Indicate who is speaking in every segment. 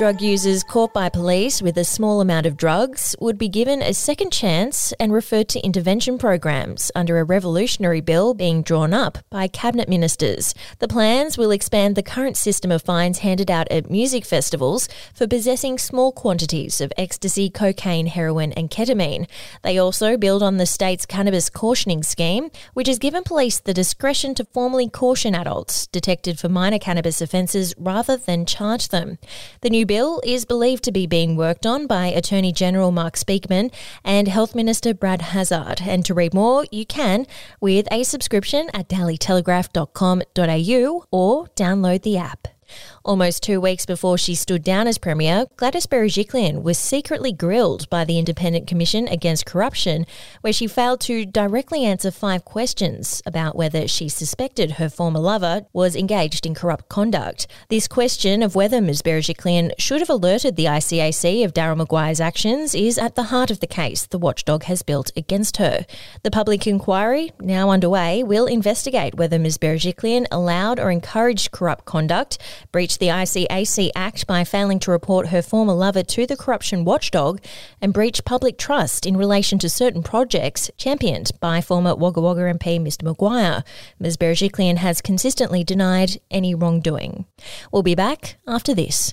Speaker 1: Drug users caught by police with a small amount of drugs would be given a second chance and referred to intervention programs under a revolutionary bill being drawn up by cabinet ministers. The plans will expand the current system of fines handed out at music festivals for possessing small quantities of ecstasy, cocaine, heroin, and ketamine. They also build on the state's cannabis cautioning scheme, which has given police the discretion to formally caution adults detected for minor cannabis offences rather than charge them. The new bill is believed to be being worked on by Attorney General Mark Speakman and Health Minister Brad Hazzard. And to read more, you can with a subscription at dailytelegraph.com.au or download the app. Almost two weeks before she stood down as Premier, Gladys Berejiklian was secretly grilled by the Independent Commission Against Corruption, where she failed to directly answer five questions about whether she suspected her former lover was engaged in corrupt conduct. This question of whether Ms. Berejiklian should have alerted the ICAC of Daryl Maguire's actions is at the heart of the case the watchdog has built against her. The public inquiry, now underway, will investigate whether Ms. Berejiklian allowed or encouraged corrupt conduct, breached the ICAC Act by failing to report her former lover to the corruption watchdog and breached public trust in relation to certain projects championed by former Wagga Wagga MP Mr Maguire. Ms Berejiklian has consistently denied any wrongdoing. We'll be back after this.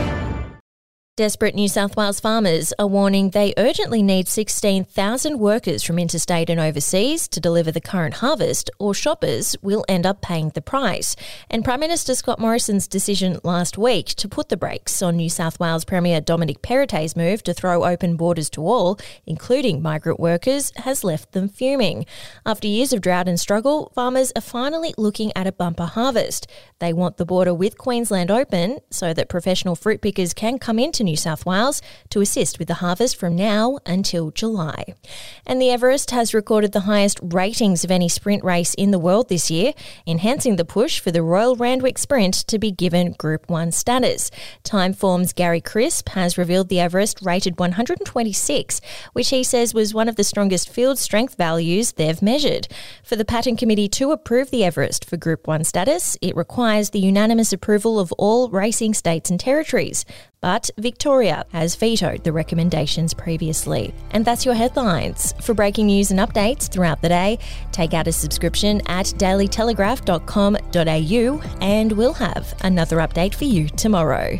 Speaker 1: Desperate New South Wales farmers are warning they urgently need 16,000 workers from interstate and overseas to deliver the current harvest, or shoppers will end up paying the price. And Prime Minister Scott Morrison's decision last week to put the brakes on New South Wales Premier Dominic Perrottet's move to throw open borders to all, including migrant workers, has left them fuming. After years of drought and struggle, farmers are finally looking at a bumper harvest. They want the border with Queensland open so that professional fruit pickers can come into to New South Wales to assist with the harvest from now until July. And the Everest has recorded the highest ratings of any sprint race in the world this year, enhancing the push for the Royal Randwick Sprint to be given Group 1 status. Timeform's Gary Crisp has revealed the Everest rated 126, which he says was one of the strongest field strength values they've measured. For the Pattern Committee to approve the Everest for Group 1 status, it requires the unanimous approval of all racing states and territories. But Victoria has vetoed the recommendations previously. And that's your headlines. For breaking news and updates throughout the day, take out a subscription at dailytelegraph.com.au and we'll have another update for you tomorrow.